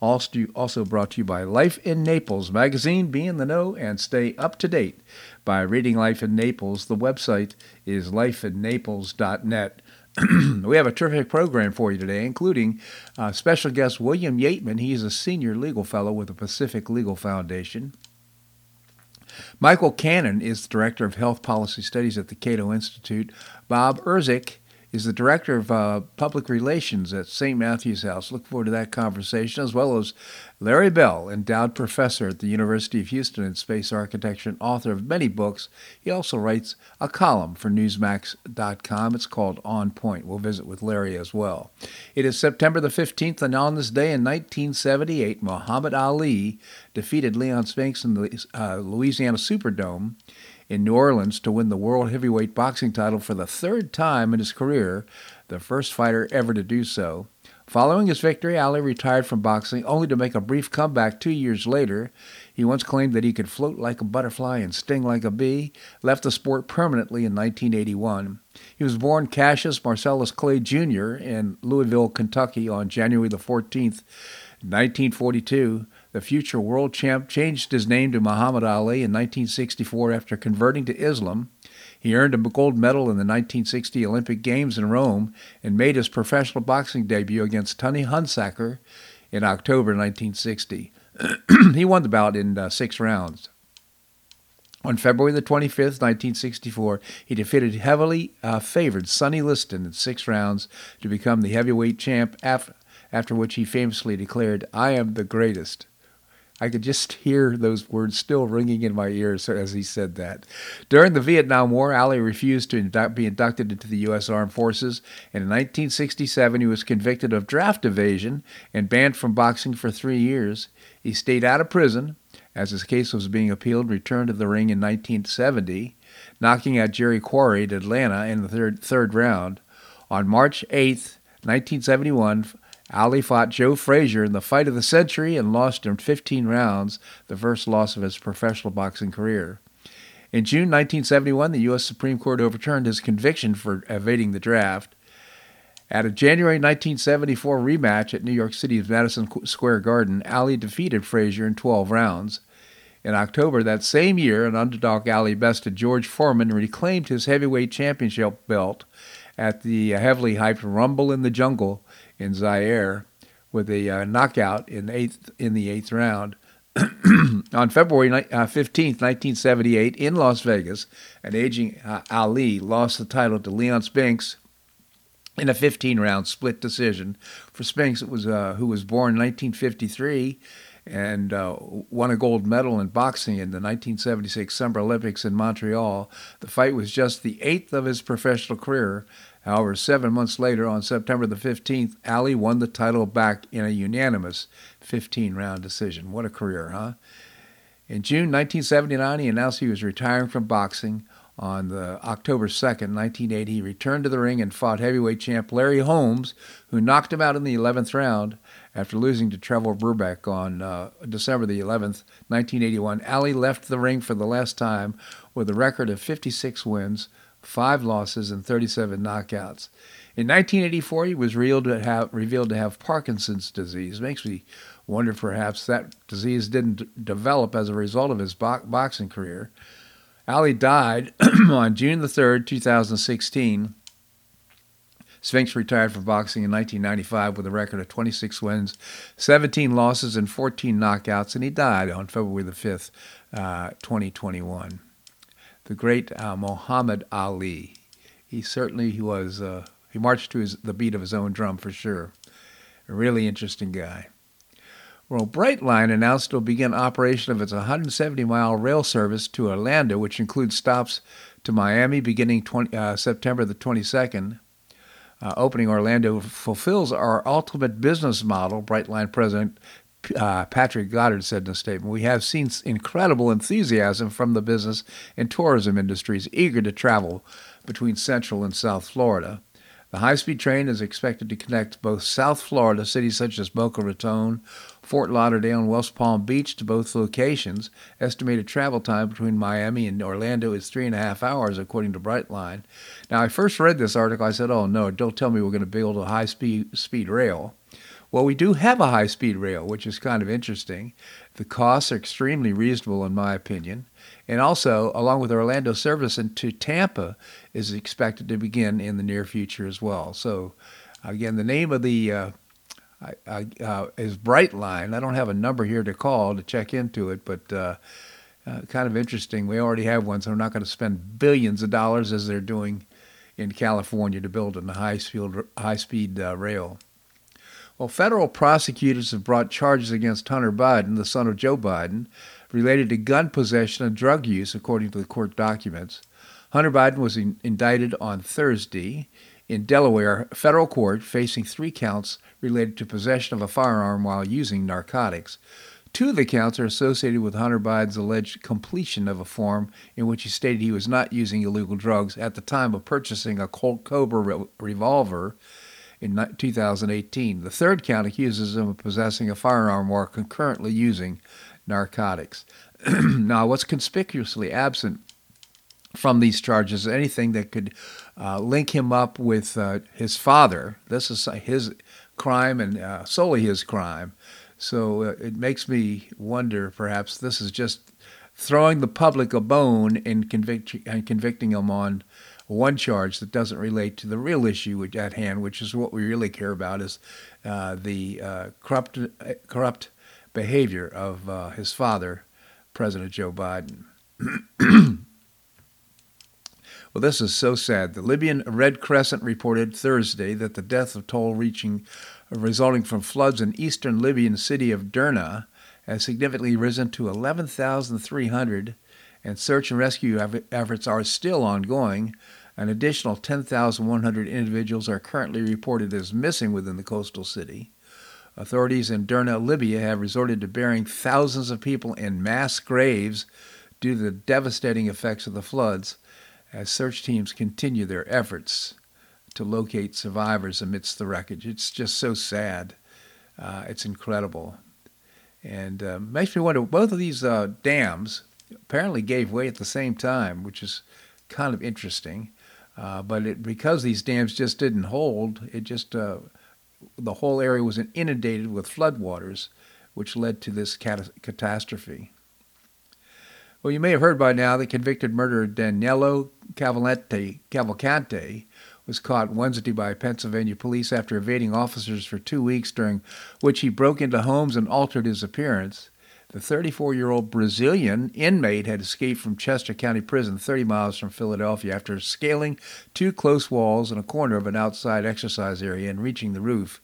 Also, brought to you by Life in Naples magazine. Be in the know and stay up to date by reading Life in Naples. The website is lifeinnaples.net. we have a terrific program for you today, including uh, special guest William Yeatman. He's a senior legal fellow with the Pacific Legal Foundation. Michael Cannon is the director of health policy studies at the Cato Institute. Bob Irzyk is the director of uh, public relations at St. Matthew's House. Look forward to that conversation, as well as Larry Bell, endowed professor at the University of Houston in space architecture and author of many books. He also writes a column for Newsmax.com. It's called On Point. We'll visit with Larry as well. It is September the 15th, and on this day in 1978, Muhammad Ali defeated Leon Spinks in the uh, Louisiana Superdome in New Orleans to win the World Heavyweight Boxing title for the third time in his career, the first fighter ever to do so. Following his victory, Ali retired from boxing only to make a brief comeback two years later. He once claimed that he could float like a butterfly and sting like a bee, left the sport permanently in 1981. He was born Cassius Marcellus Clay Jr. in Louisville, Kentucky on January the 14th, 1942. The future world champ changed his name to Muhammad Ali in 1964 after converting to Islam. He earned a gold medal in the 1960 Olympic Games in Rome and made his professional boxing debut against Tony Hunsaker in October 1960. he won the bout in uh, six rounds. On February the 25th, 1964, he defeated heavily uh, favored Sonny Liston in six rounds to become the heavyweight champ, af- after which he famously declared, I am the greatest. I could just hear those words still ringing in my ears as he said that. During the Vietnam War, Ali refused to induct, be inducted into the U.S. Armed Forces, and in 1967 he was convicted of draft evasion and banned from boxing for three years. He stayed out of prison as his case was being appealed, returned to the ring in 1970, knocking out Jerry Quarry at Atlanta in the third, third round. On March 8, 1971, Ali fought Joe Frazier in the fight of the century and lost in 15 rounds, the first loss of his professional boxing career. In June 1971, the U.S. Supreme Court overturned his conviction for evading the draft. At a January 1974 rematch at New York City's Madison Square Garden, Ali defeated Frazier in 12 rounds. In October that same year, an underdog Ali bested George Foreman and reclaimed his heavyweight championship belt at the heavily hyped Rumble in the Jungle in Zaire with a uh, knockout in the eighth in the eighth round. On February uh, 15, 1978, in Las Vegas, an aging uh, Ali lost the title to Leon Spinks in a 15-round split decision. For Spinks, it was uh, who was born in 1953 and uh, won a gold medal in boxing in the 1976 Summer Olympics in Montreal. The fight was just the eighth of his professional career However, seven months later, on September the 15th, Ali won the title back in a unanimous 15 round decision. What a career, huh? In June 1979, he announced he was retiring from boxing. On the October 2nd, 1980, he returned to the ring and fought heavyweight champ Larry Holmes, who knocked him out in the 11th round after losing to Trevor Berbick on uh, December the 11th, 1981. Ali left the ring for the last time with a record of 56 wins, five losses, and 37 knockouts. In 1984, he was revealed to have, revealed to have Parkinson's disease. Makes me wonder perhaps that disease didn't develop as a result of his bo- boxing career. Ali died on June the 3rd, 2016. Spinks retired from boxing in 1995 with a record of 26 wins, 17 losses, and 14 knockouts, and he died on February the 5th, uh, 2021 the great uh, Muhammad Ali. He certainly he was. Uh, he marched to his, the beat of his own drum for sure. A really interesting guy. Well, Brightline announced it will begin operation of its 170 mile rail service to Orlando, which includes stops to Miami beginning 20, uh, September the 22nd. Uh, opening Orlando fulfills our ultimate business model, Brightline President uh, Patrick Goddard said in a statement, we have seen incredible enthusiasm from the business and tourism industries eager to travel between Central and South Florida. The high speed train is expected to connect both South Florida cities such as Boca Raton, Fort Lauderdale, and West Palm Beach to both locations. Estimated travel time between Miami and Orlando is three and a half hours, according to Brightline. Now, I first read this article. I said, oh, no, don't tell me we're going to build a high speed, speed rail. Well, we do have a high speed rail, which is kind of interesting. The costs are extremely reasonable, in my opinion. And also, along with Orlando service into Tampa, is expected to begin in the near future as well. So, again, the name of the uh, uh, is Brightline. I don't have a number here to call to check into it, but uh, uh kind of interesting. We already have one, so we're not going to spend billions of dollars as they're doing in California to build a high speed high speed uh, rail. Well, federal prosecutors have brought charges against Hunter Biden, the son of Joe Biden, related to gun possession and drug use, according to the court documents. Hunter Biden was in, indicted on Thursday in Delaware federal court, facing three counts related to possession of a firearm while using narcotics. Two of the counts are associated with Hunter Biden's alleged completion of a form in which he stated he was not using illegal drugs at the time of purchasing a Colt Cobra re- revolver in 2018. The third count accuses him of possessing a firearm while concurrently using narcotics. now, what's conspicuously absent from these charges is anything that could uh, link him up with uh, his father. This is his crime and uh, solely his crime. So uh, it makes me wonder perhaps this is just throwing the public a bone and, convict- and convicting him on one charge that doesn't relate to the real issue at hand, which is what we really care about is uh, the uh, corrupt, corrupt behavior of uh, his father, President Joe Biden. well, this is so sad. The Libyan Red Crescent reported Thursday that the death of toll reaching resulting from floods in eastern Libyan city of Derna has significantly risen to 11,300 and search and rescue efforts are still ongoing. An additional 10,100 individuals are currently reported as missing within the coastal city. Authorities in Derna, Libya have resorted to burying thousands of people in mass graves due to the devastating effects of the floods as search teams continue their efforts to locate survivors amidst the wreckage. It's just so sad. Uh, it's incredible. And uh, makes me wonder both of these uh, dams apparently gave way at the same time, which is kind of interesting. Uh, but it, because these dams just didn't hold, it just uh, the whole area was inundated with floodwaters, which led to this cat- catastrophe. Well, you may have heard by now that convicted murderer Danilo Cavalcante, Cavalcante was caught Wednesday by Pennsylvania police after evading officers for two weeks, during which he broke into homes and altered his appearance. The 34 year old Brazilian inmate had escaped from Chester County Prison, 30 miles from Philadelphia, after scaling two close walls in a corner of an outside exercise area and reaching the roof.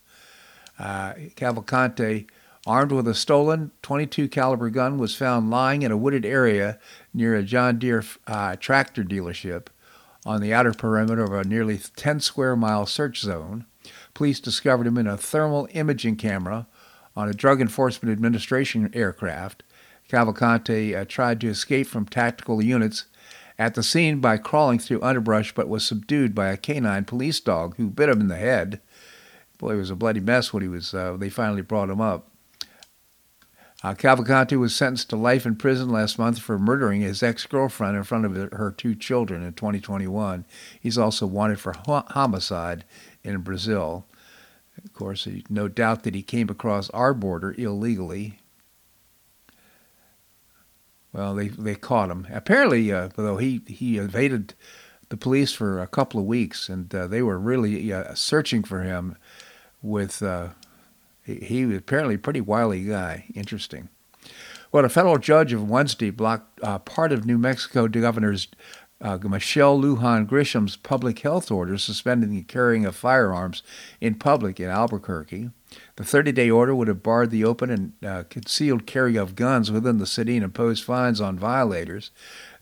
Uh, Cavalcante, armed with a stolen 22 caliber gun, was found lying in a wooded area near a John Deere uh, tractor dealership on the outer perimeter of a nearly 10 square mile search zone. Police discovered him in a thermal imaging camera on a Drug Enforcement Administration aircraft. Cavalcante uh, tried to escape from tactical units at the scene by crawling through underbrush but was subdued by a canine police dog who bit him in the head. Boy, it was a bloody mess when he was. Uh, they finally brought him up. Uh, Cavalcante was sentenced to life in prison last month for murdering his ex-girlfriend in front of her two children in 2021. He's also wanted for homicide in Brazil. Of course, no doubt that he came across our border illegally. Well, they they caught him. Apparently, uh, though he he evaded the police for a couple of weeks, and uh, they were really uh, searching for him. With uh, he, was apparently a pretty wily guy. Interesting. Well, a federal judge of Wednesday blocked uh, part of New Mexico Governor's uh, Michelle Lujan Grisham's public health order suspending the carrying of firearms in public in Albuquerque. The 30 day order would have barred the open and uh, concealed carry of guns within the city and imposed fines on violators.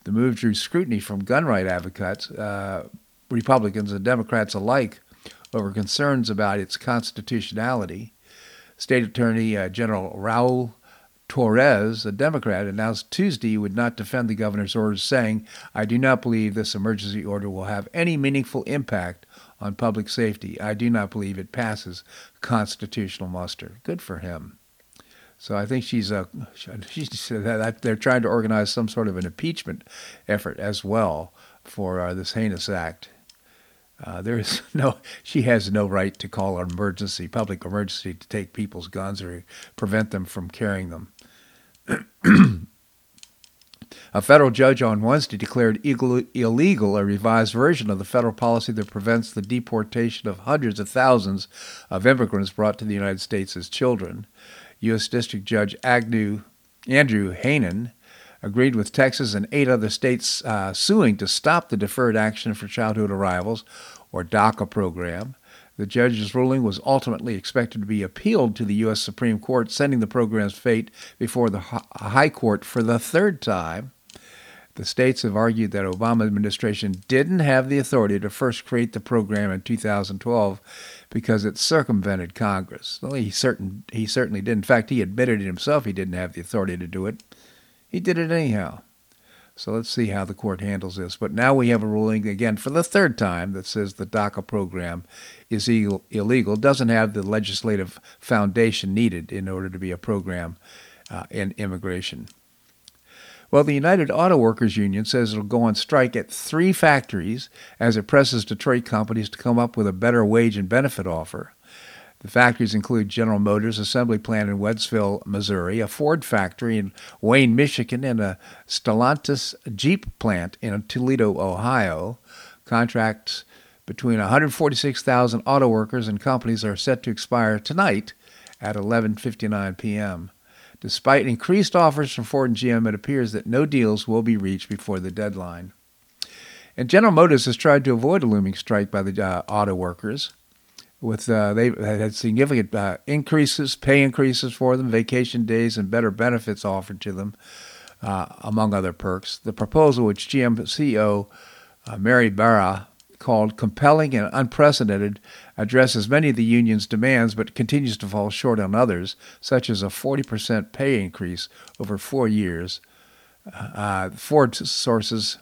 The move drew scrutiny from gun rights advocates, uh, Republicans, and Democrats alike over concerns about its constitutionality. State Attorney uh, General Raul Torres, a Democrat, announced Tuesday he would not defend the governor's orders, saying, I do not believe this emergency order will have any meaningful impact on public safety. I do not believe it passes constitutional muster. Good for him. So I think she's a she said that they're trying to organize some sort of an impeachment effort as well for uh, this heinous act. Uh, there is no, she has no right to call an emergency, public emergency, to take people's guns or prevent them from carrying them. A federal judge on Wednesday declared illegal a revised version of the federal policy that prevents the deportation of hundreds of thousands of immigrants brought to the United States as children. U.S. District Judge Agnew, Andrew Hanen agreed with Texas and eight other states uh, suing to stop the Deferred Action for Childhood Arrivals, or DACA program. The judge's ruling was ultimately expected to be appealed to the U.S. Supreme Court, sending the program's fate before the High Court for the third time. The states have argued that Obama administration didn't have the authority to first create the program in 2012 because it circumvented Congress. Well, he certain he certainly did. In fact, he admitted it himself he didn't have the authority to do it. He did it anyhow. So let's see how the court handles this. But now we have a ruling again for the third time that says the DACA program is illegal, doesn't have the legislative foundation needed in order to be a program uh, in immigration. Well, the United Auto Workers Union says it'll go on strike at three factories as it presses Detroit companies to come up with a better wage and benefit offer. The factories include General Motors assembly plant in Wentzville, Missouri, a Ford factory in Wayne, Michigan, and a Stellantis Jeep plant in Toledo, Ohio. Contracts between 146,000 auto workers and companies are set to expire tonight at 11:59 p.m. Despite increased offers from Ford and GM, it appears that no deals will be reached before the deadline. And General Motors has tried to avoid a looming strike by the uh, auto workers with uh, they had significant uh, increases, pay increases for them, vacation days, and better benefits offered to them, uh, among other perks. The proposal, which GM CEO uh, Mary Barra called compelling and unprecedented, addresses many of the union's demands but continues to fall short on others, such as a 40% pay increase over four years. Uh, Ford sources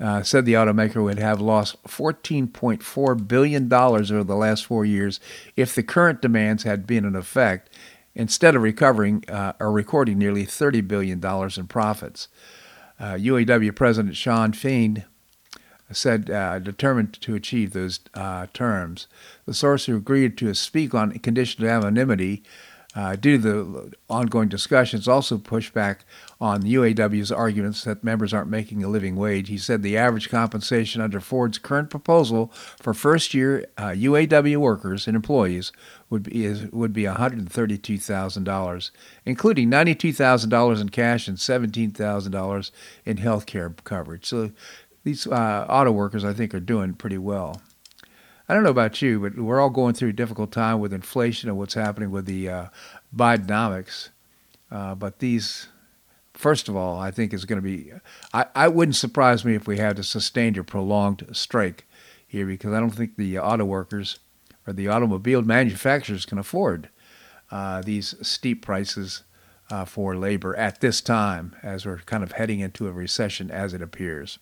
uh, said the automaker would have lost $14.4 billion over the last four years if the current demands had been in effect, instead of recovering uh, or recording nearly $30 billion in profits. Uh, UAW President Shawn Fain said uh, determined to achieve those uh, terms. The source who agreed to speak on condition of anonymity uh, due to the ongoing discussions, also pushed back on the UAW's arguments that members aren't making a living wage. He said the average compensation under Ford's current proposal for first-year uh, UAW workers and employees would be is, would be $132,000, including $92,000 in cash and $17,000 in health care coverage. So these uh, auto workers, I think, are doing pretty well. I don't know about you, but we're all going through a difficult time with inflation and what's happening with the uh, Bidenomics. Uh, but these, first of all, I think is going to be. I, I wouldn't surprise me if we had a sustained or prolonged strike here because I don't think the auto workers or the automobile manufacturers can afford uh, these steep prices uh, for labor at this time as we're kind of heading into a recession as it appears.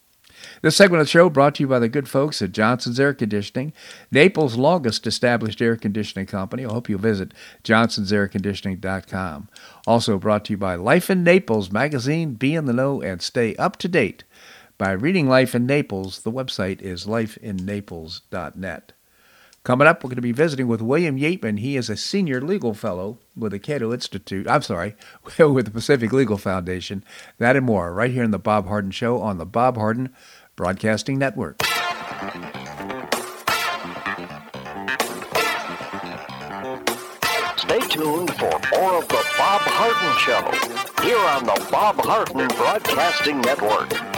This segment of the show brought to you by the good folks at Johnson's Air Conditioning, Naples' longest established air conditioning company. I hope you'll visit johnsonsairconditioning.com. Also brought to you by Life in Naples magazine. Be in the know and stay up to date by reading Life in Naples. The website is lifeinnaples.net. Coming up, we're going to be visiting with William Yeatman. He is a senior legal fellow with the Cato Institute. I'm sorry, with the Pacific Legal Foundation. That and more right here in the Bob Harden Show on the Bob Harden Broadcasting Network. Stay tuned for more of the Bob Harden Show here on the Bob Harden Broadcasting Network.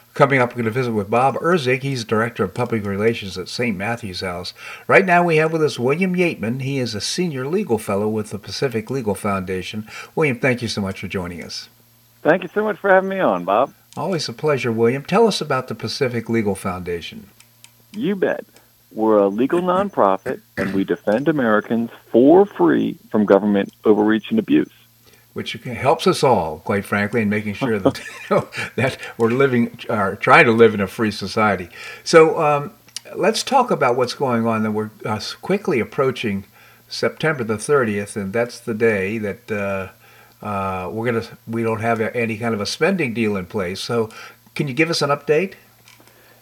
Coming up, we're going to visit with Bob Irzyk. He's Director of Public Relations at St. Matthew's House. Right now, we have with us William Yeatman. He is a Senior Legal Fellow with the Pacific Legal Foundation. William, thank you so much for joining us. Thank you so much for having me on, Bob. Always a pleasure, William. Tell us about the Pacific Legal Foundation. You bet. We're a legal nonprofit, and we defend Americans for free from government overreach and abuse which helps us all, quite frankly, in making sure that that we're living, are trying to live in a free society. So um, let's talk about what's going on. That we're uh, quickly approaching September the 30th, and that's the day that uh, uh, we're gonna we don't have any kind of a spending deal in place. So, can you give us an update?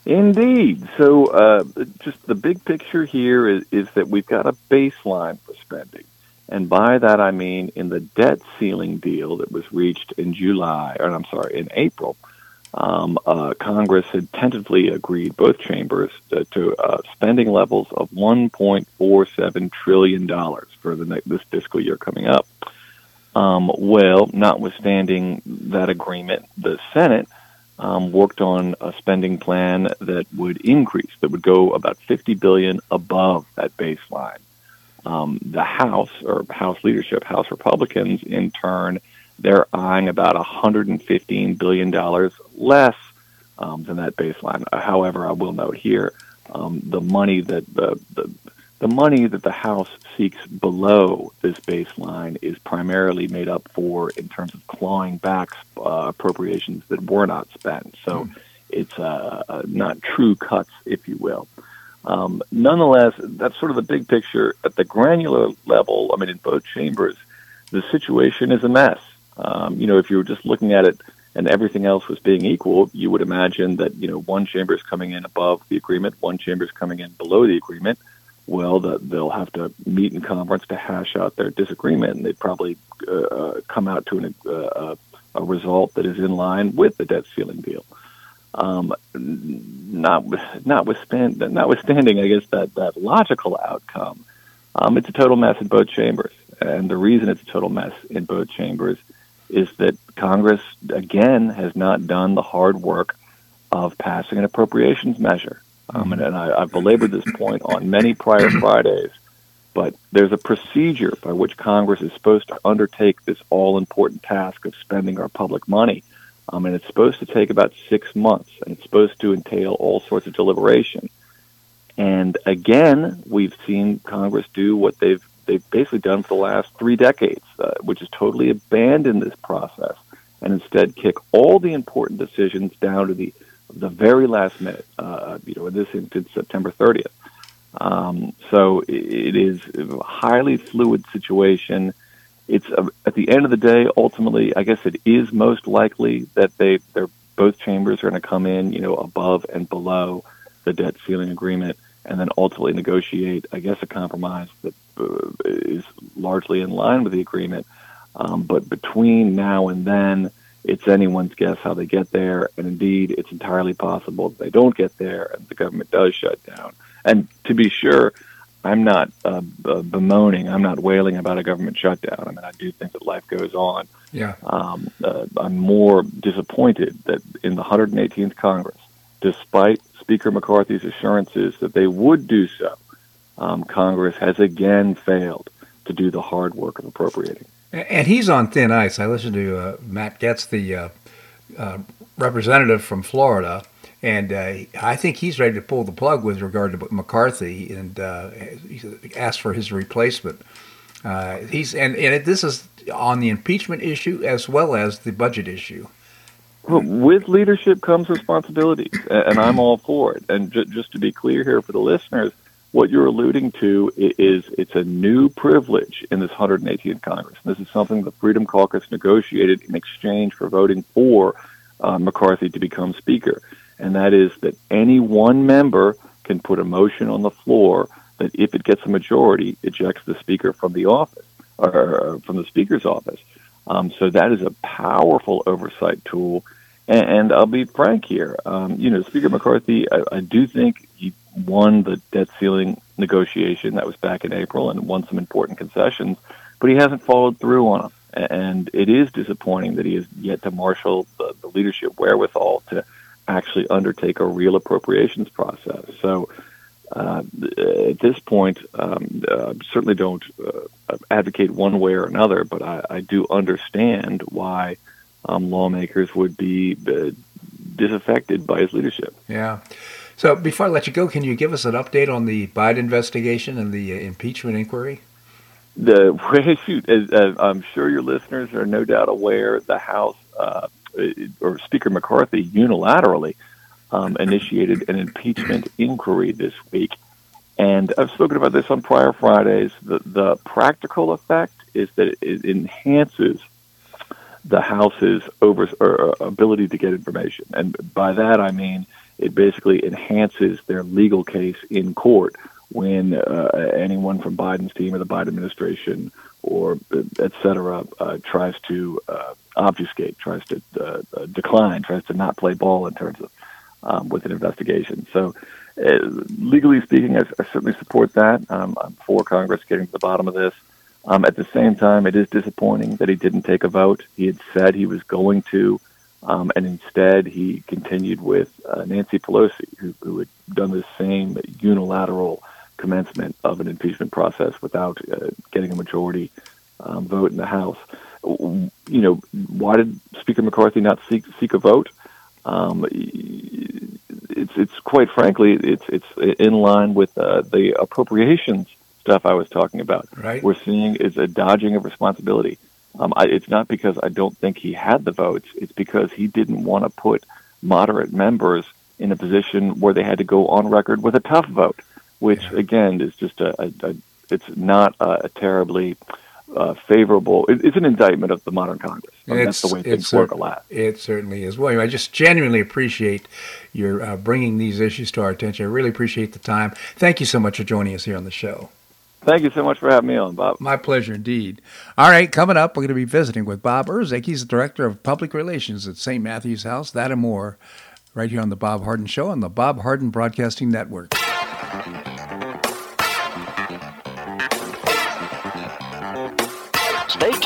Indeed. So, uh, just the big picture here is, is that we've got a baseline for spending. And by that I mean in the debt ceiling deal that was reached in July, or I'm sorry, in April, um, uh, Congress had tentatively agreed, both chambers, to, to uh, spending levels of 1.47 trillion dollars for the this fiscal year coming up. Um, well, notwithstanding that agreement, the Senate um, worked on a spending plan that would increase, that would go about 50 billion above that baseline. Um, the House or House leadership, House Republicans, in turn, they're eyeing about 115 billion dollars less um, than that baseline. However, I will note here um, the money that the, the the money that the House seeks below this baseline is primarily made up for in terms of clawing back uh, appropriations that were not spent. So mm. it's uh, uh, not true cuts, if you will. Um, nonetheless, that's sort of the big picture. At the granular level, I mean, in both chambers, the situation is a mess. Um, you know, if you were just looking at it and everything else was being equal, you would imagine that, you know, one chamber is coming in above the agreement, one chamber is coming in below the agreement. Well, the, they'll have to meet in conference to hash out their disagreement, and they'd probably uh, uh come out to an, uh, a result that is in line with the debt ceiling deal. Um, not notwithstanding, notwithstanding, I guess that that logical outcome, um, it's a total mess in both chambers. And the reason it's a total mess in both chambers is that Congress again has not done the hard work of passing an appropriations measure. Um, and, and I, I've belabored this point on many prior Fridays But there's a procedure by which Congress is supposed to undertake this all important task of spending our public money. Um, and it's supposed to take about six months, and it's supposed to entail all sorts of deliberation. And again, we've seen Congress do what they've they've basically done for the last three decades, uh, which is totally abandon this process and instead kick all the important decisions down to the the very last minute. Uh, you know, in this instance, September 30th. Um, so it is a highly fluid situation. It's uh, at the end of the day, ultimately, I guess it is most likely that they they're both chambers are going to come in, you know, above and below the debt ceiling agreement and then ultimately negotiate, I guess, a compromise that uh, is largely in line with the agreement. Um, but between now and then, it's anyone's guess how they get there. And indeed, it's entirely possible that they don't get there and the government does shut down. And to be sure, I'm not uh, bemoaning, I'm not wailing about a government shutdown. I mean, I do think that life goes on. Yeah. Um, uh, I'm more disappointed that in the 118th Congress, despite Speaker McCarthy's assurances that they would do so, um, Congress has again failed to do the hard work of appropriating. And he's on thin ice. I listened to uh, Matt Gaetz, the uh, uh, representative from Florida, and uh, I think he's ready to pull the plug with regard to McCarthy and uh, asked for his replacement. Uh, he's and, and this is on the impeachment issue as well as the budget issue. Well, with leadership comes responsibility, and I'm all for it. And ju- just to be clear here for the listeners, what you're alluding to is it's a new privilege in this 118th Congress. This is something the Freedom Caucus negotiated in exchange for voting for uh, McCarthy to become Speaker, and that is that any one member can put a motion on the floor that if it gets a majority, ejects the Speaker from the office or from the Speaker's office. Um, so that is a powerful oversight tool. And, and I'll be frank here. Um, you know, Speaker McCarthy, I, I do think he won the debt ceiling negotiation that was back in April and won some important concessions, but he hasn't followed through on them. And it is disappointing that he has yet to marshal the, the leadership wherewithal to actually undertake a real appropriations process. So uh, at this point, um, uh, certainly don't uh, advocate one way or another, but I, I do understand why um, lawmakers would be uh, disaffected by his leadership. Yeah. So before I let you go, can you give us an update on the Biden investigation and the uh, impeachment inquiry? The shoot, as, as I'm sure your listeners are no doubt aware, the House uh, or Speaker McCarthy unilaterally um, initiated an impeachment inquiry this week. And I've spoken about this on prior Fridays. The, the practical effect is that it enhances the House's over, or, uh, ability to get information. And by that, I mean it basically enhances their legal case in court when uh, anyone from Biden's team or the Biden administration or uh, et cetera uh, tries to uh, obfuscate, tries to uh, uh, decline, tries to not play ball in terms of um, with an investigation. So, uh, legally speaking, I, I certainly support that. Um, I'm for Congress getting to the bottom of this. Um, at the same time, it is disappointing that he didn't take a vote. He had said he was going to, um, and instead he continued with Nancy Pelosi, who, who, had done the same unilateral commencement of an impeachment process without uh, getting a majority um, vote in the House. You know, why did Speaker McCarthy not seek seek a vote? Um, it's it's quite frankly it's it's in line with uh, the appropriations stuff I was talking about. Right. We're seeing is a dodging of responsibility. Um, I, it's not because I don't think he had the votes. It's because he didn't want to put moderate members in a position where they had to go on record with a tough vote, which yeah. again is just a, a, a it's not a, a terribly uh, favorable. It, it's an indictment of the modern Congress. I mean, that's the way things work a lot. It certainly is. Well, I just genuinely appreciate your uh, bringing these issues to our attention. I really appreciate the time. Thank you so much for joining us here on the show. Thank you so much for having me on, Bob. My pleasure indeed. All right, coming up, we're going to be visiting with Bob Irzyk. He's the Director of Public Relations at St. Matthew's House. That and more right here on The Bob Harden Show on the Bob Harden Broadcasting Network.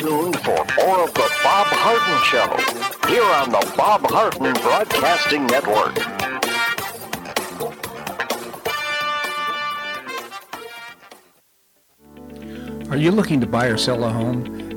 Tuned for more of The Bob Harden Show here on the Bob Harden Broadcasting Network. Are you looking to buy or sell a home?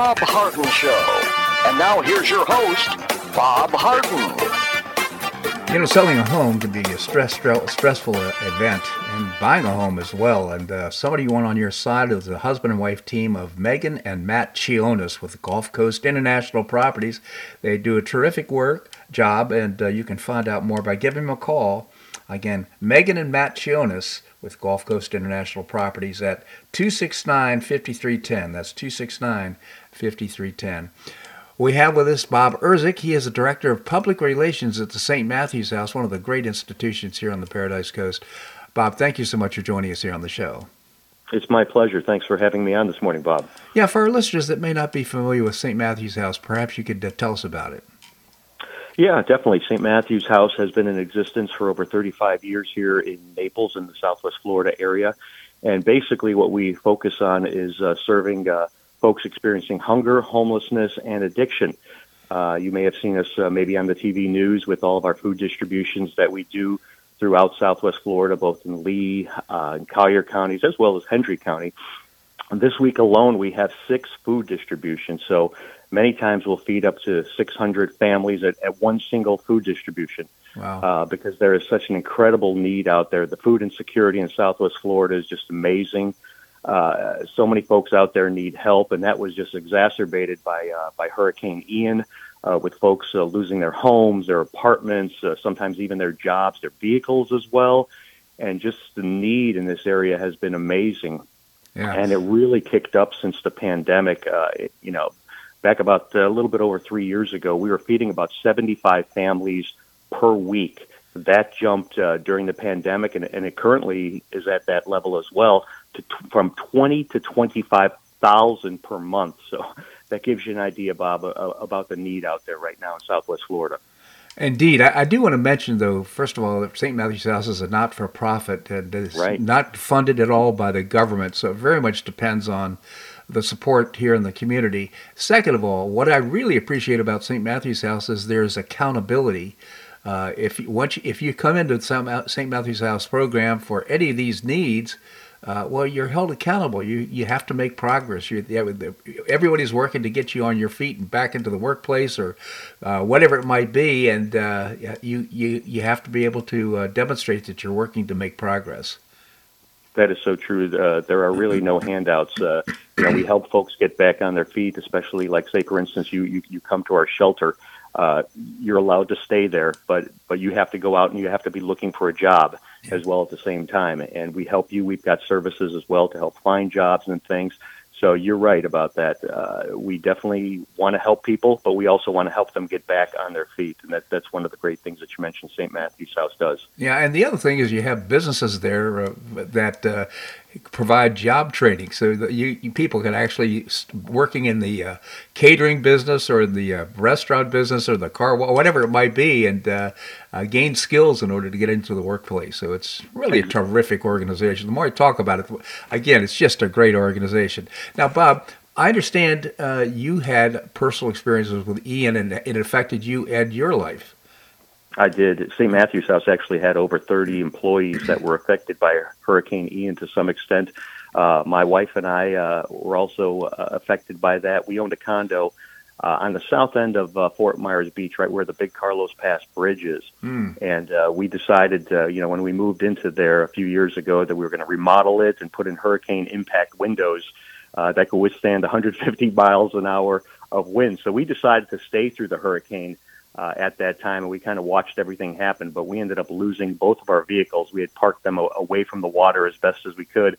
Bob Harden Show. And now here's your host, Bob Harden. You know, selling a home can be a stress, stressful event, and buying a home as well. And uh, somebody you want on your side is the husband and wife team of Megan and Matt Chionis with Gulf Coast International Properties. They do a terrific work job, and uh, you can find out more by giving them a call. Again, Megan and Matt Chionis with Gulf Coast International Properties at 269 5310. That's 269 5310. We have with us Bob Irzyk. He is the Director of Public Relations at the St. Matthew's House, one of the great institutions here on the Paradise Coast. Bob, thank you so much for joining us here on the show. It's my pleasure. Thanks for having me on this morning, Bob. Yeah, for our listeners that may not be familiar with St. Matthew's House, perhaps you could uh, tell us about it. Yeah, definitely. St. Matthew's House has been in existence for over 35 years here in Naples in the Southwest Florida area. And basically, what we focus on is uh, serving uh, folks experiencing hunger, homelessness, and addiction. Uh, you may have seen us uh, maybe on the TV news with all of our food distributions that we do throughout Southwest Florida, both in Lee uh, and Collier counties, as well as Hendry County. This week alone, we have six food distributions. So many times we'll feed up to 600 families at, at one single food distribution. Wow. Uh, because there is such an incredible need out there. The food insecurity in Southwest Florida is just amazing. Uh, so many folks out there need help, and that was just exacerbated by uh, by Hurricane Ian, uh, with folks uh, losing their homes, their apartments, uh, sometimes even their jobs, their vehicles as well, and just the need in this area has been amazing. Yeah. And it really kicked up since the pandemic. Uh, it, you know, back about a little bit over three years ago, we were feeding about 75 families per week. That jumped uh, during the pandemic, and, and it currently is at that level as well to from 20 to 25,000 per month. So that gives you an idea, Bob, uh, about the need out there right now in Southwest Florida. Indeed. I, I, do want to mention, though, first of all, that St. Matthew's House is a not for profit and is right. not funded at all by the government. So it very much depends on the support here in the community. Second of all, what I really appreciate about St. Matthew's House is there's accountability. Uh, if once you, if you come into St. Matthew's House program for any of these needs, uh, well, you're held accountable. You you have to make progress. You, everybody's working to get you on your feet and back into the workplace or uh, whatever it might be, and uh, you you you have to be able to uh, demonstrate that you're working to make progress. That is so true. Uh, there are really no handouts. Uh, you know, we help folks get back on their feet, especially like say, for instance, you you, you come to our shelter. Uh, you're allowed to stay there, but but you have to go out and you have to be looking for a job as well at the same time. And we help you. We've got services as well to help find jobs and things. So you're right about that. Uh, we definitely want to help people, but we also want to help them get back on their feet, and that, that's one of the great things that you mentioned St. Matthew's House does. Yeah, and the other thing is you have businesses there uh, that uh, provide job training, so that you, you, people can actually working in the uh, catering business or the uh, restaurant business or the car, whatever it might be, and uh, uh, gain skills in order to get into the workplace. So it's really a terrific organization. The more I talk about it, again, it's just a great organization. Now, Bob, I understand uh, you had personal experiences with Ian and it affected you and your life. I did. St. Matthew's House actually had over 30 employees that were affected by Hurricane Ian to some extent. Uh, my wife and I uh, were also uh, affected by that. We owned a condo uh, on the south end of uh, Fort Myers Beach, right where the big Carlos Pass Bridge is. Mm. And uh, we decided, uh, you know, when we moved into there a few years ago, that we were going to remodel it and put in hurricane impact windows uh, that could withstand 150 miles an hour of wind. So we decided to stay through the hurricane uh, at that time, and we kind of watched everything happen. But we ended up losing both of our vehicles. We had parked them away from the water as best as we could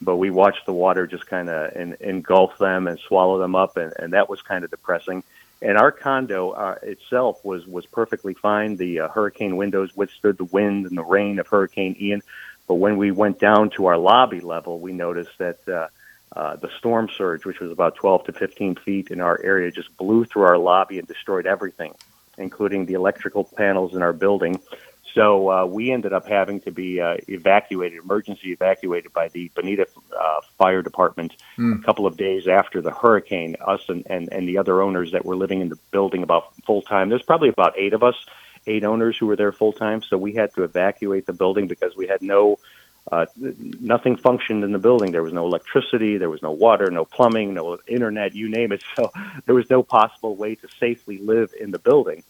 but we watched the water just kind of engulf them and swallow them up, and, and that was kind of depressing. And our condo uh, itself was was perfectly fine. The uh, hurricane windows withstood the wind and the rain of Hurricane Ian, but when we went down to our lobby level, we noticed that. Uh, uh, the storm surge, which was about 12 to 15 feet in our area, just blew through our lobby and destroyed everything, including the electrical panels in our building. So uh, we ended up having to be uh, evacuated, emergency evacuated by the Bonita uh, Fire Department mm. a couple of days after the hurricane. Us and, and, and the other owners that were living in the building about full time. There's probably about eight of us, eight owners who were there full time. So we had to evacuate the building because we had no uh, nothing functioned in the building. There was no electricity, there was no water, no plumbing, no internet, you name it. So there was no possible way to safely live in the building.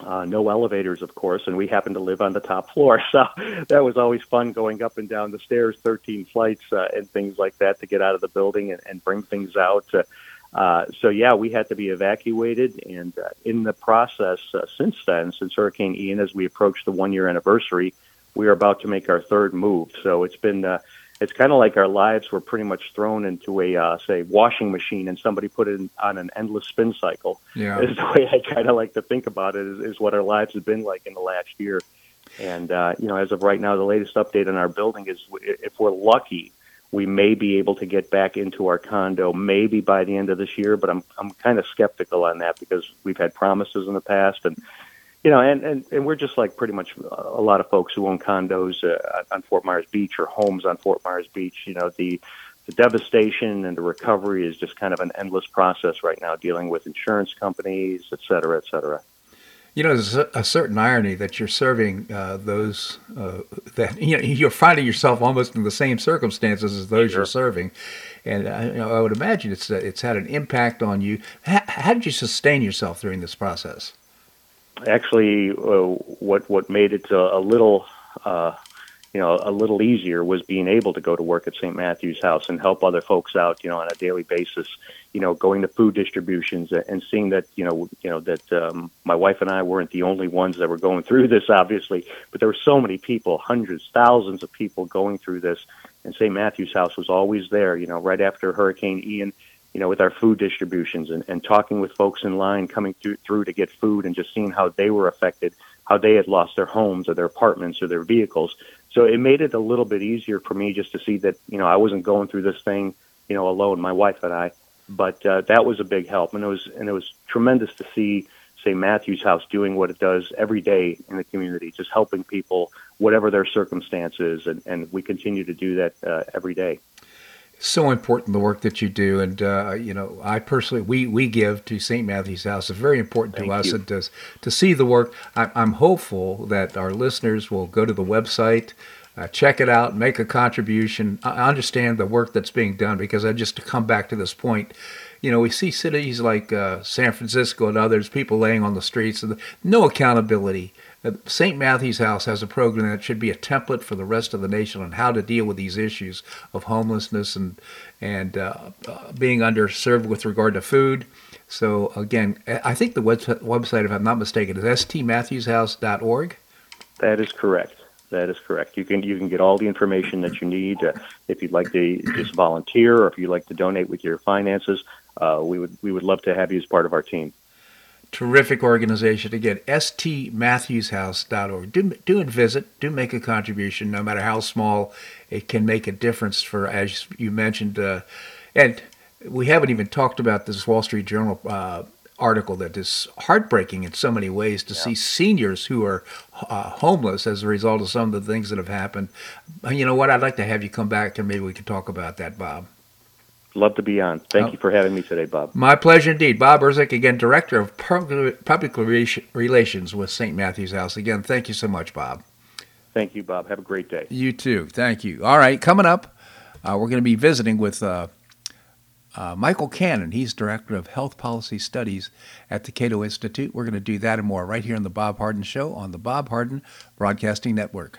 Uh, no elevators, of course, and we happened to live on the top floor. So that was always fun going up and down the stairs, 13 flights uh, and things like that to get out of the building and, and bring things out. Uh, uh, so, yeah, we had to be evacuated. And uh, in the process, since then, since Hurricane Ian, as we approach the one year anniversary, we are about to make our third move. So it's been. Uh, it's kind of like our lives were pretty much thrown into a uh, say washing machine and somebody put it in, on an endless spin cycle yeah is the way i kind of like to think about it is, is what our lives have been like in the last year and uh, you know as of right now the latest update on our building is if we're lucky we may be able to get back into our condo maybe by the end of this year but i'm i'm kind of skeptical on that because we've had promises in the past and you know, and, and, and we're just like pretty much a lot of folks who own condos uh, on Fort Myers Beach or homes on Fort Myers Beach. You know, the the devastation and the recovery is just kind of an endless process right now, dealing with insurance companies, et cetera, et cetera. You know, there's a, certain irony that you're serving uh, those uh, that you know you're finding yourself almost in the same circumstances as those sure. you're serving, and I, uh, you know, I would imagine it's uh, it's had an impact on you. How, how did you sustain yourself during this process? Actually, uh, what what made it a, a little, uh, you know, a little easier was being able to go to work at St. Matthew's House and help other folks out, you know, on a daily basis. You know, going to food distributions and seeing that, you know, you know that um, my wife and I weren't the only ones that were going through this, obviously, but there were so many people, hundreds, thousands of people going through this, and St. Matthew's House was always there. You know, right after Hurricane Ian you know, with our food distributions and, and talking with folks in line coming through, through to get food and just seeing how they were affected, how they had lost their homes or their apartments or their vehicles. So it made it a little bit easier for me just to see that, you know, I wasn't going through this thing, you know, alone, my wife and I. But uh, that was a big help, and it was and it was tremendous to see, say, Matthew's House doing what it does every day in the community, just helping people, whatever their circumstances, and, and we continue to do that uh, every day so important the work that you do, and uh, you know, I personally we we give to St. Matthew's House. It's very important Thank to us, and to to see the work. I, I'm hopeful that our listeners will go to the website. Uh, check it out, make a contribution, I understand the work that's being done because I just to come back to this point, you know, we see cities like uh, San Francisco and others, people laying on the streets, and no accountability. St. Matthew's House has a program that should be a template for the rest of the nation on how to deal with these issues of homelessness and and uh, uh, being underserved with regard to food. So again, I think the website, if I'm not mistaken, is stmatthewshouse.org. That is correct. That is correct. You can you can get all the information that you need. Uh, if you'd like to just volunteer, or if you'd like to donate with your finances, uh, we would we would love to have you as part of our team. Terrific organization. Again, stmatthewshouse.org. Do, do and visit. Do make a contribution, no matter how small. It can make a difference for, as you mentioned, uh, and we haven't even talked about this Wall Street Journal uh, article that is heartbreaking in so many ways to yeah. see seniors who are uh, homeless as a result of some of the things that have happened. You know what? I'd like to have you come back and maybe we can talk about that, Bob. Love to be on. Thank oh. you for having me today, Bob. My pleasure indeed. Bob Irzyk, again, Director of Public Relations with St. Matthew's House. Again, thank you so much, Bob. Thank you, Bob. Have a great day. You too. Thank you. All right, coming up, uh, we're going to be visiting with uh, uh, Michael Cannon. He's Director of Health Policy Studies at the Cato Institute. We're going to do that and more right here on The Bob Harden Show on the Bob Harden Broadcasting Network.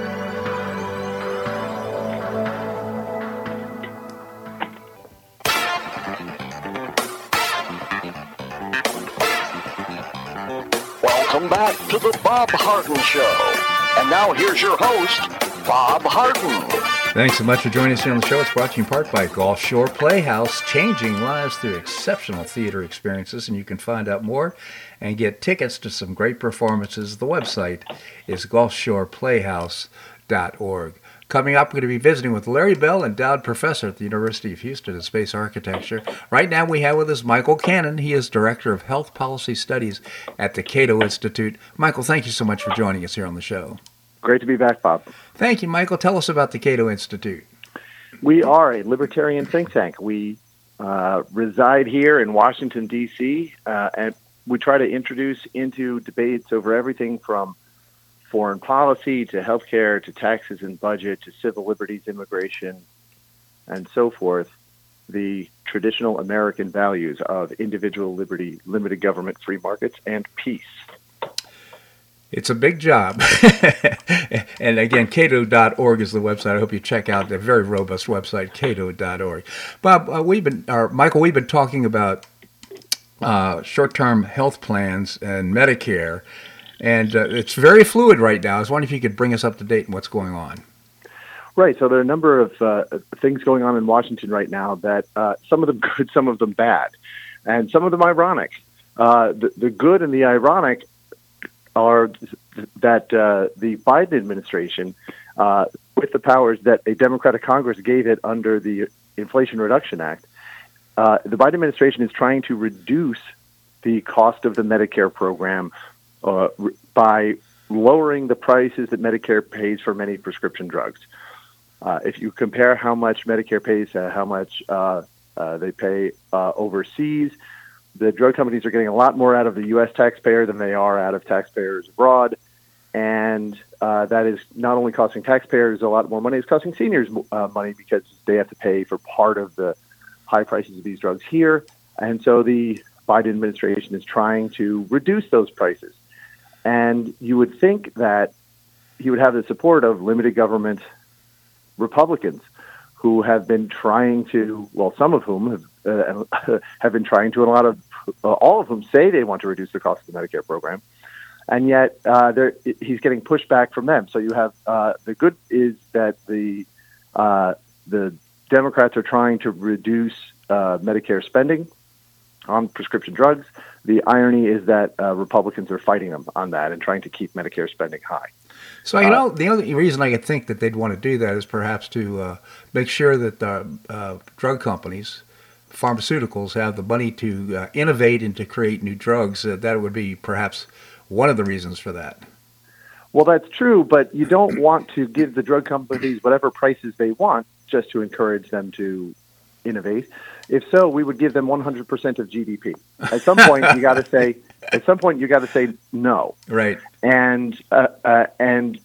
Bob Harden Show. And now here's your host, Bob Harden. Thanks so much for joining us here on the show. It's brought to you in part by Gulf Shore Playhouse, changing lives through exceptional theater experiences. And you can find out more and get tickets to some great performances. The website is gulfshoreplayhouse.org. Coming up, we're going to be visiting with Larry Bell, endowed professor at the University of Houston in space architecture. Right now, we have with us Michael Cannon. He is director of health policy studies at the Cato Institute. Michael, thank you so much for joining us here on the show. Great to be back, Bob. Thank you, Michael. Tell us about the Cato Institute. We are a libertarian think tank. We uh, reside here in Washington, D.C., uh, and we try to introduce into debates over everything from foreign policy to healthcare to taxes and budget to civil liberties, immigration, and so forth, the traditional American values of individual liberty, limited government, free markets, and peace. It's a big job. and again, cato.org is the website. I hope you check out the very robust website, cato.org. Bob, uh, we've been, or Michael, we've been talking about uh, short term health plans and Medicare and uh, it's very fluid right now. I was wondering if you could bring us up to date on what's going on. Right. So there are a number of uh, things going on in Washington right now that uh, some of them good, some of them bad, and some of them ironic. Uh, the, the good and the ironic are that uh, the Biden administration uh, with the powers that a Democratic Congress gave it under the Inflation Reduction Act, the Biden administration is trying to reduce the cost of the Medicare program uh, by lowering the prices that Medicare pays for many prescription drugs. Uh, if you compare how much Medicare pays to how much uh, uh, they pay uh, overseas, the drug companies are getting a lot more out of the U.S. taxpayer than they are out of taxpayers abroad. And uh, that is not only costing taxpayers a lot more money, it's costing seniors money because they have to pay for part of the high prices of these drugs here. And so the Biden administration is trying to reduce those prices. And you would think that he would have the support of limited government Republicans who have been trying to, well, some of whom have, uh, have been trying to, and a lot of, uh, all of whom say they want to reduce the cost of the Medicare program. And yet, uh, he's getting pushback from them. So you have uh, the good is that the uh, the Democrats are trying to reduce uh, Medicare spending on prescription drugs. The irony is that Republicans are fighting them on that and trying to keep Medicare spending high. So you uh, know, the only reason I could think that they'd want to do that is perhaps to uh, make sure that the uh, drug companies, pharmaceuticals, have the money to uh, innovate and to create new drugs. Uh, that would be perhaps one of the reasons for that. Well, that's true, but you don't want to give the drug companies whatever prices they want just to encourage them to innovate. If so, we would give them 100% of GDP. At some point, you got to say, at some point, you got to say no. Right. And uh, uh, and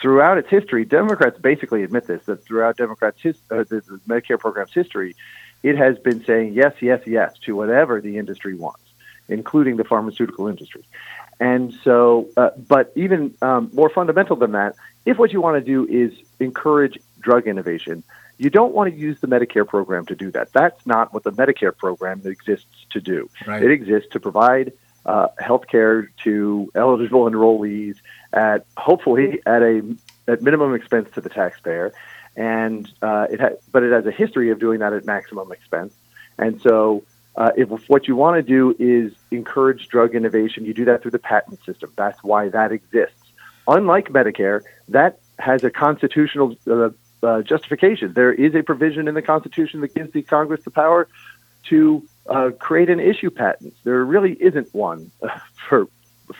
throughout its history, Democrats basically admit this that throughout Democrats' his, uh, the, the Medicare program's history, it has been saying yes, yes, yes to whatever the industry wants, including the pharmaceutical industry. And so, uh, but even um, more fundamental than that, if what you want to do is encourage drug innovation, you don't want to use the Medicare program to do that. That's not what the Medicare program exists to do. Right. It exists to provide uh, health care to eligible enrollees at hopefully at a at minimum expense to the taxpayer, and uh, it ha- but it has a history of doing that at maximum expense. And so, uh, if what you want to do is encourage drug innovation, you do that through the patent system. That's why that exists. Unlike Medicare, that has a constitutional uh, justification. There is a provision in the Constitution that gives the Congress the power to uh, create and issue patents. There really isn't one for,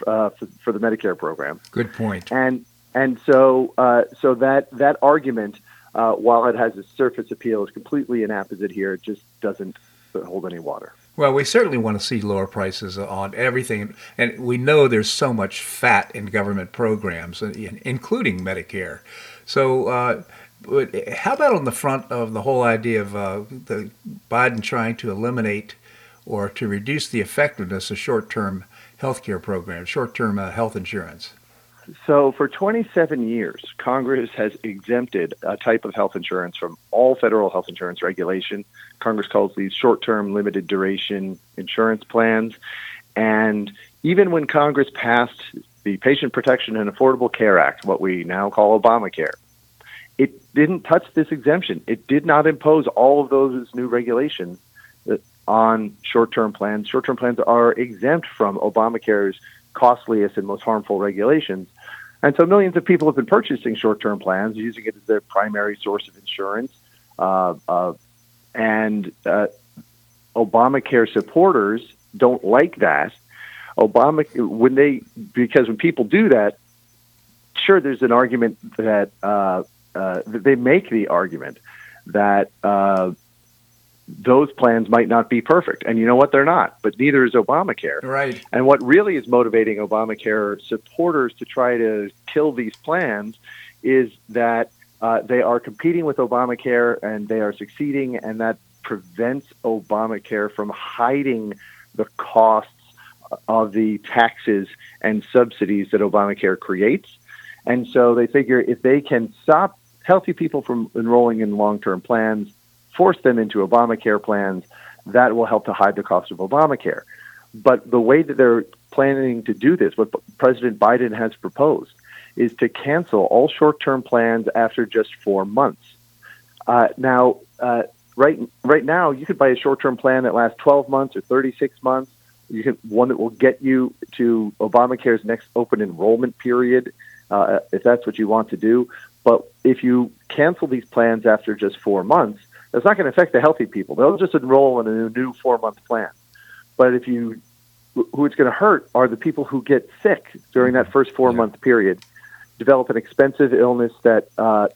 uh, for, for the Medicare program. Good point. And and so uh, so that that argument, uh, while it has a surface appeal, is completely inapposite here. It just doesn't hold any water. Well, we certainly want to see lower prices on everything, and we know there's so much fat in government programs, including Medicare. So uh, how about on the front of the whole idea of uh, the Biden trying to eliminate or to reduce the effectiveness of short-term health care programs, short-term uh, health insurance? So, for 27 years, Congress has exempted a type of health insurance from all federal health insurance regulation. Congress calls these short term, limited duration insurance plans. And even when Congress passed the Patient Protection and Affordable Care Act, what we now call Obamacare, it didn't touch this exemption. It did not impose all of those new regulations on short-term plans. Short-term plans are exempt from Obamacare's costliest and most harmful regulations. And so millions of people have been purchasing short-term plans, using it as their primary source of insurance. Uh, uh, and uh, Obamacare supporters don't like that. Obama, when they, because when people do that, sure, there's an argument that uh, they make the argument that uh, those plans might not be perfect. And you know what? They're not, but neither is Obamacare. Right. And what really is motivating Obamacare supporters to try to kill these plans is that uh, they are competing with Obamacare and they are succeeding, and that prevents Obamacare from hiding the costs of the taxes and subsidies that Obamacare creates. And so they figure if they can stop healthy people from enrolling in long term plans, force them into Obamacare plans. That will help to hide the cost of Obamacare. But the way that they're planning to do this, what President Biden has proposed, is to cancel all short term plans after just four months. Uh, now, uh, right right now, you could buy a short term plan that lasts 12 months or 36 months. You can one that will get you to Obamacare's next open enrollment period, uh, if that's what you want to do. But if you cancel these plans after just four months, that's not going to affect the healthy people. They'll just enroll in a new four month plan. But if you, who it's going to hurt are the people who get sick during that first four month period, develop an expensive illness that uh,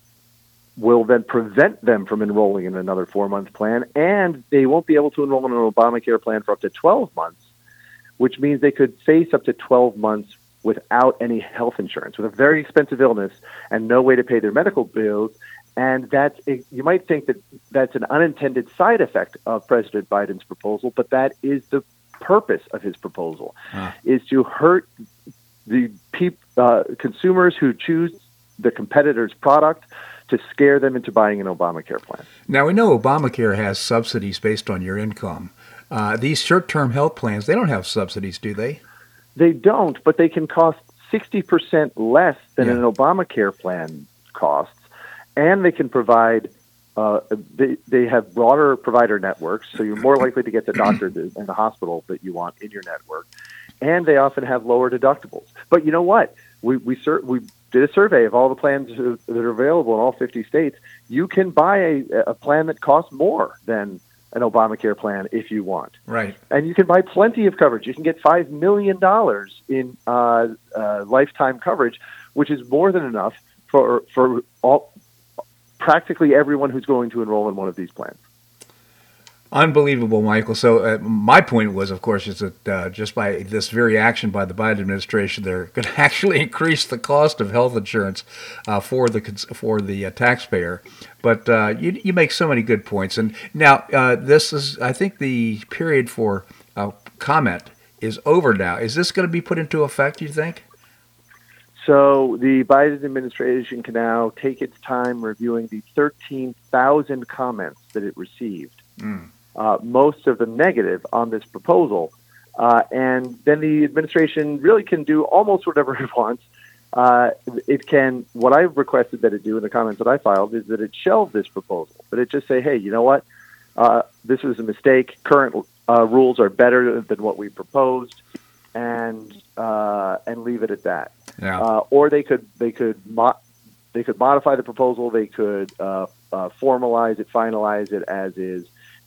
will then prevent them from enrolling in another four month plan, and they won't be able to enroll in an Obamacare plan for up to 12 months, which means they could face up to 12 months without any health insurance, with a very expensive illness and no way to pay their medical bills. And that's you might think that that's an unintended side effect of President Biden's proposal, but that is the purpose of his proposal, huh. is to hurt the peop, uh, consumers who choose the competitor's product to scare them into buying an Obamacare plan. Now we know Obamacare has subsidies based on your income. Uh, these short-term health plans, they don't have subsidies, do they? They don't, but they can cost 60% less than yeah. an Obamacare plan costs, and they can provide. Uh, they, they have broader provider networks, so you're more likely to get the doctor and the hospital that you want in your network, and they often have lower deductibles. But you know what? We we sur- we did a survey of all the plans that are available in all 50 states. You can buy a, a plan that costs more than an Obamacare plan if you want. Right. And you can buy plenty of coverage. You can get $5 million in uh, uh, lifetime coverage, which is more than enough for, for all, practically everyone who's going to enroll in one of these plans. Unbelievable, Michael. So uh, my point was, of course, is that uh, just by this very action by the Biden administration, they're going to actually increase the cost of health insurance uh, for the for the uh, taxpayer. But uh, you, you make so many good points. And now uh, this is, I think, the period for comment is over now. Is this going to be put into effect? Do you think? So the Biden administration can now take its time reviewing the 13,000 comments that it received. Mm uh, most of the negative on this proposal. Uh, and then the administration really can do almost whatever it wants. Uh, it can, what I've requested that it do in the comments that I filed is that it shelve this proposal, but it just say, hey, you know what? Uh, this was a mistake. Current uh, rules are better than what we proposed, and uh, and leave it at that. Yeah. or they could they could mo- they could modify the proposal. They could formalize it, finalize it as is,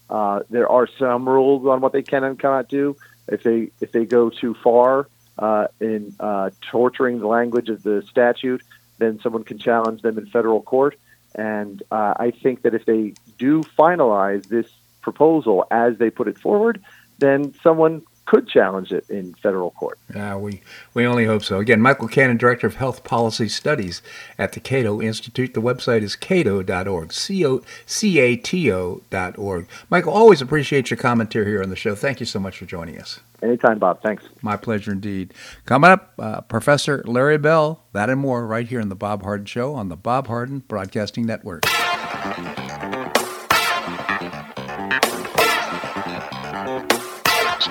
uh, there are some rules on what they can and cannot do. If they if they go too far uh, in uh, torturing the language of the statute, then someone can challenge them in federal court. And uh, I think that if they do finalize this proposal as they put it forward, then someone could challenge it in federal court. Yeah, we, we only hope so. Again, Michael Cannon, Director of Health Policy Studies at the Cato Institute. The website is cato.org, C-O-C-A-T-O dot org. Michael, always appreciate your commentary here on the show. Thank you so much for joining us. Anytime, Bob. Thanks. My pleasure indeed. Coming up, uh, Professor Larry Bell, that and more right here on The Bob Harden Show on the Bob Harden Broadcasting Network.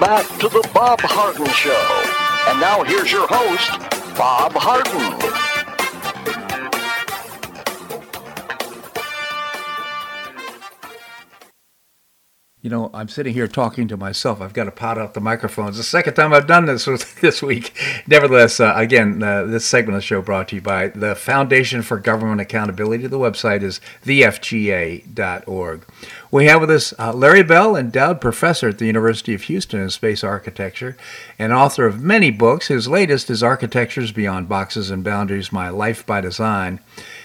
Welcome back to the Bob Harden Show. And now here's your host, Bob Harden. You know, I'm sitting here talking to myself. I've got to pot out the microphones. The second time I've done this this week. Nevertheless, uh, again, uh, this segment of the show brought to you by the Foundation for Government Accountability. The website is thefga.org. We have with us uh, Larry Bell, endowed professor at the University of Houston in space architecture and author of many books. His latest is Architectures Beyond Boxes and Boundaries My Life by Design.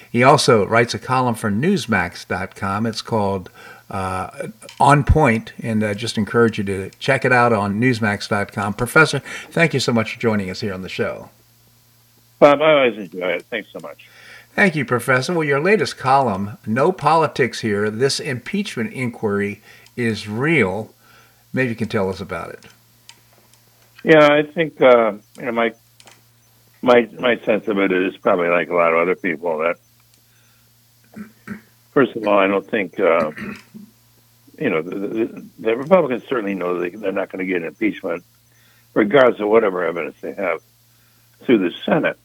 He also writes a column for Newsmax.com. It's called uh, on point, and uh, just encourage you to check it out on Newsmax.com. Professor, thank you so much for joining us here on the show. Bob, I always enjoy it. Thanks so much. Thank you, Professor. Well, your latest column, No Politics Here, this impeachment inquiry is real. Maybe you can tell us about it. Yeah, I think uh, you know my my my sense of it is probably like a lot of other people that first of all, I don't think uh, you know the, the, the, Republicans certainly know they, they're not going to get impeachment, regardless of whatever evidence they have through the Senate,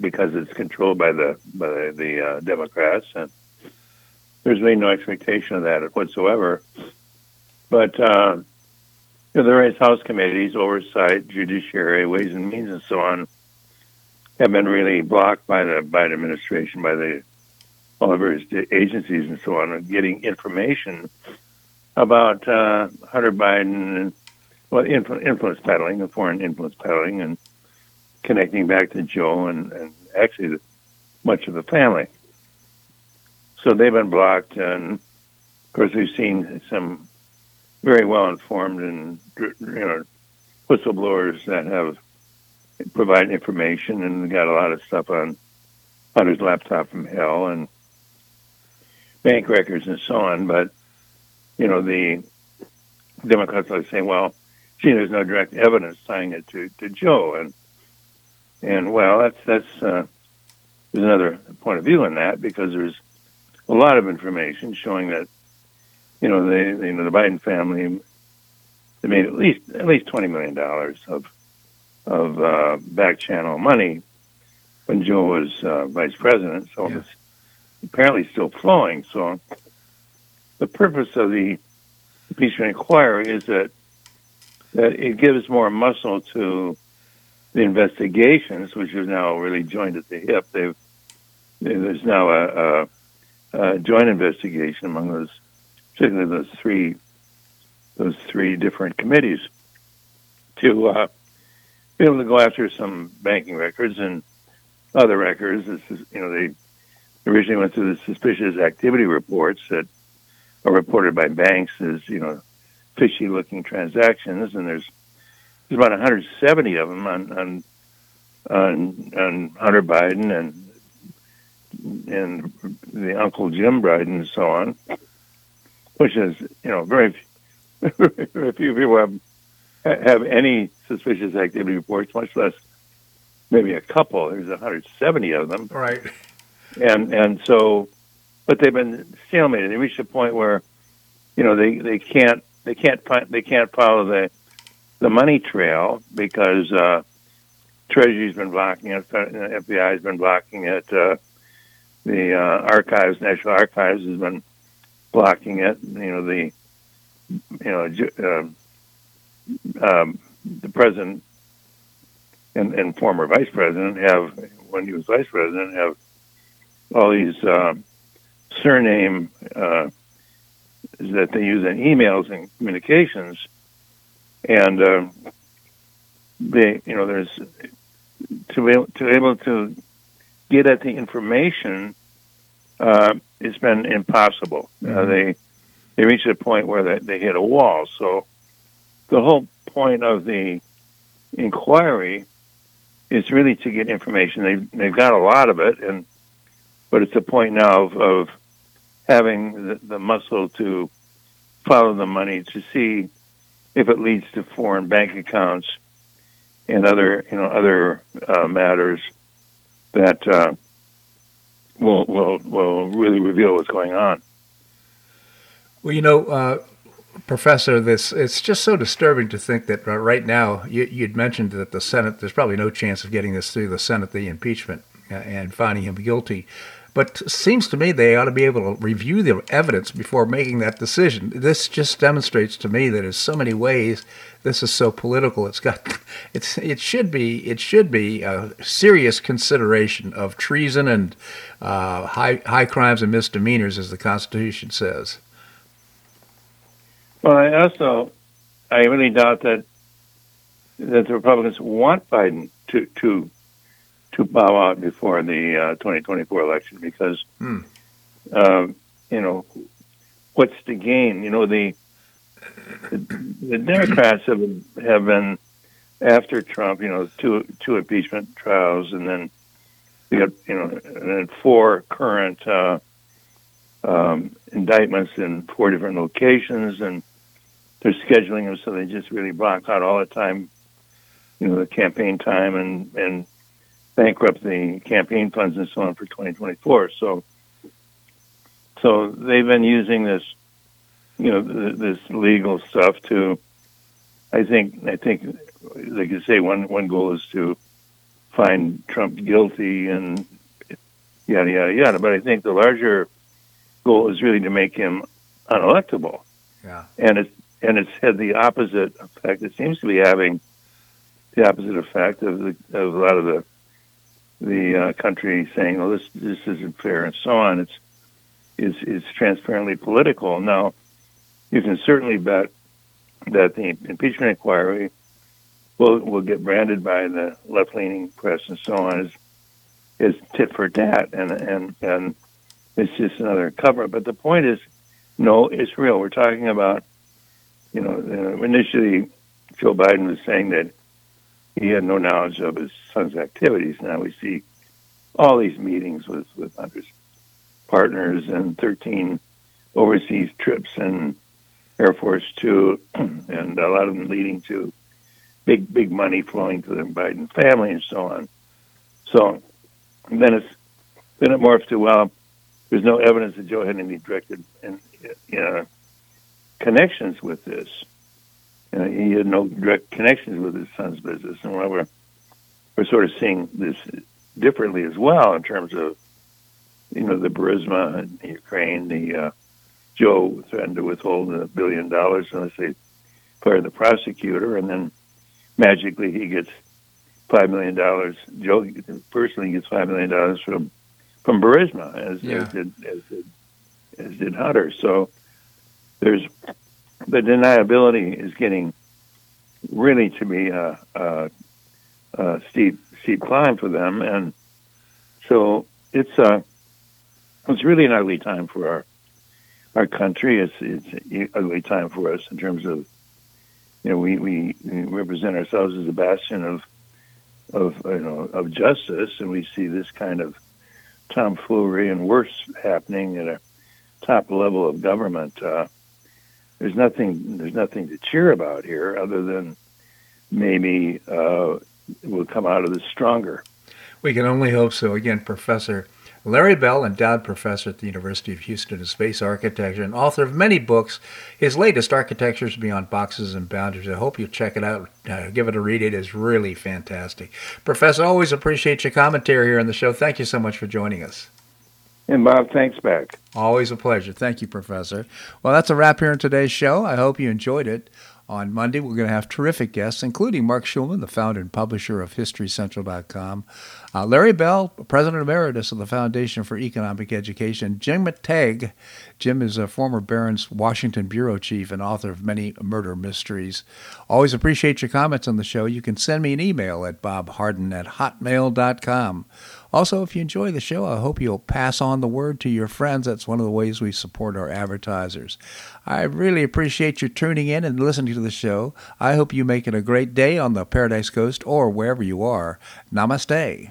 because it's controlled by the by the, uh, Democrats, and there's been no expectation of that whatsoever. But uh, you know, the various House committees, oversight, judiciary, ways and means, and so on, have been really blocked by the Biden administration, by the all the various agencies and so on, are getting information about uh, Hunter Biden and well, influ- influence peddling, foreign influence peddling, and connecting back to Joe and, and actually much of the family. So they've been blocked, and of course we've seen some very well informed and you know whistleblowers that have provided information and got a lot of stuff on Hunter's laptop from hell and bank records and so on. But you know, the Democrats are saying, well, gee, there's no direct evidence tying it to, to Joe, and and well, that's that's uh, there's another point of view in that because there's a lot of information showing that you know the you know the Biden family they made at least at least twenty million dollars of of uh, back channel money when Joe was uh, vice president. So yeah. Apparently still flowing. So the purpose of the impeachment inquiry is that that it gives more muscle to the investigations, which is now really joined at the hip. They've there's now a, a, a joint investigation among those, particularly those three those three different committees, to uh, be able to go after some banking records and other records. This is, you know, they originally went through the suspicious activity reports that are reported by banks as you know fishy looking transactions, and there's there's about 170 of them on on on, on Hunter Biden and and the Uncle Jim Biden and so on, which is you know very very few people have have any suspicious activity reports, much less maybe a couple. There's 170 of them. Right and and so, but they've been stalemated. They reached a point where, you know, they they can't they can't they can't follow the the money trail because uh, Treasury's been blocking it, FBI has been blocking it, uh, the uh, archives, National Archives has been blocking it. You know the you know uh, um, the president and, and former vice president have when he was vice president have all these uh, surname uh, that they use in emails and communications, and uh, they, you know, there's to be able, to able to get at the information. Uh, it's been impossible. Uh, mm-hmm. they they reach a point where they, they hit a wall. So the whole point of the inquiry is really to get information. They've they've got a lot of it, and but it's a point now of, of having the, the muscle to follow the money to see if it leads to foreign bank accounts and other you know other uh, matters that uh, will will will really reveal what's going on. Well, you know, uh, Professor, this it's just so disturbing to think that uh, right now you, would mentioned that the Senate there's probably no chance of getting this through the Senate, the impeachment uh, and finding him guilty. But seems to me they ought to be able to review the evidence before making that decision. This just demonstrates to me that in so many ways this is so political. It's got it's it should be it should be a serious consideration of treason and uh, high high crimes and misdemeanors, as the Constitution says. Well, I also I really doubt that that the Republicans want Biden to to to bow out before the uh, 2024 election because, um, you know, what's the gain? You know, the the, the Democrats have been, have been after Trump. You know, two two impeachment trials, and then we got you know, and then four current uh, um, indictments in four different locations, and they're scheduling them so they just really block out all the time. You know, the campaign time and and bankrupt the campaign funds and so on for 2024. So, so they've been using this, you know, th- this legal stuff to. I think I think they could say one one goal is to find Trump guilty and yada yada yada. But I think the larger goal is really to make him unelectable. Yeah. And it's and it's had the opposite effect. It seems to be having the opposite effect of the of a lot of the the uh, country saying, "Well, this this isn't fair," and so on. It's is is transparently political. Now, you can certainly bet that the impeachment inquiry will will get branded by the left leaning press and so on as is tit for tat, and and and it's just another cover. But the point is, no, it's real. We're talking about, you know, uh, initially Joe Biden was saying that he had no knowledge of his son's activities. Now we see all these meetings with with Hunter's partners and 13 overseas trips and Air Force Two, and a lot of them leading to big big money flowing to the Biden family and so on. So then it's then it morphs to well, there's no evidence that Joe had any direct and you uh, know, connections with this. You know, he had no direct connections with his son's business, and we're we're sort of seeing this differently as well in terms of you know the Burisma in Ukraine, the uh, Joe threatened to withhold a billion dollars unless they fire the prosecutor, and then magically he gets five million dollars. Joe personally gets five million dollars from from Burisma, as, yeah. as did as did as did Hunter. So there's the deniability is getting really to be a, a, a steep steep climb for them, and so it's a uh, it's really an ugly time for our our country. It's it's an ugly time for us in terms of you know we, we, we represent ourselves as a bastion of of you know of justice, and we see this kind of tomfoolery and worse happening at a top level of government. Uh, there's nothing there's nothing to cheer about here other than maybe uh, we'll come out of this stronger. We can only hope so. Again, Professor Larry Bell, endowed professor at the University of Houston of Space Architecture and author of many books. His latest, Architectures Beyond Boxes and Boundaries. I hope you'll check it out. Uh, give it a read. It is really fantastic. Professor, always appreciate your commentary here on the show. Thank you so much for joining us. And Bob, thanks back. Always a pleasure. Thank you, Professor. Well, that's a wrap here in today's show. I hope you enjoyed it. On Monday, we're going to have terrific guests, including Marc Schulman, the founder and publisher of HistoryCentral.com, uh, Larry Bell, President Emeritus of the Foundation for Economic Education, Jim McTague. Jim is a former Barron's Washington Bureau Chief and author of many murder mysteries. Always appreciate your comments on the show. You can send me an email at bobharden at hotmail.com. Also, if you enjoy the show, I hope you'll pass on the word to your friends. That's one of the ways we support our advertisers. I really appreciate you tuning in and listening to the show. I hope you make it a great day on the Paradise Coast or wherever you are. Namaste.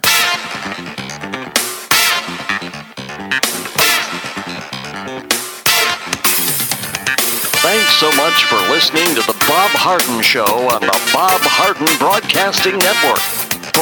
Thanks so much for listening to The Bob Harden Show on the Bob Harden Broadcasting Network.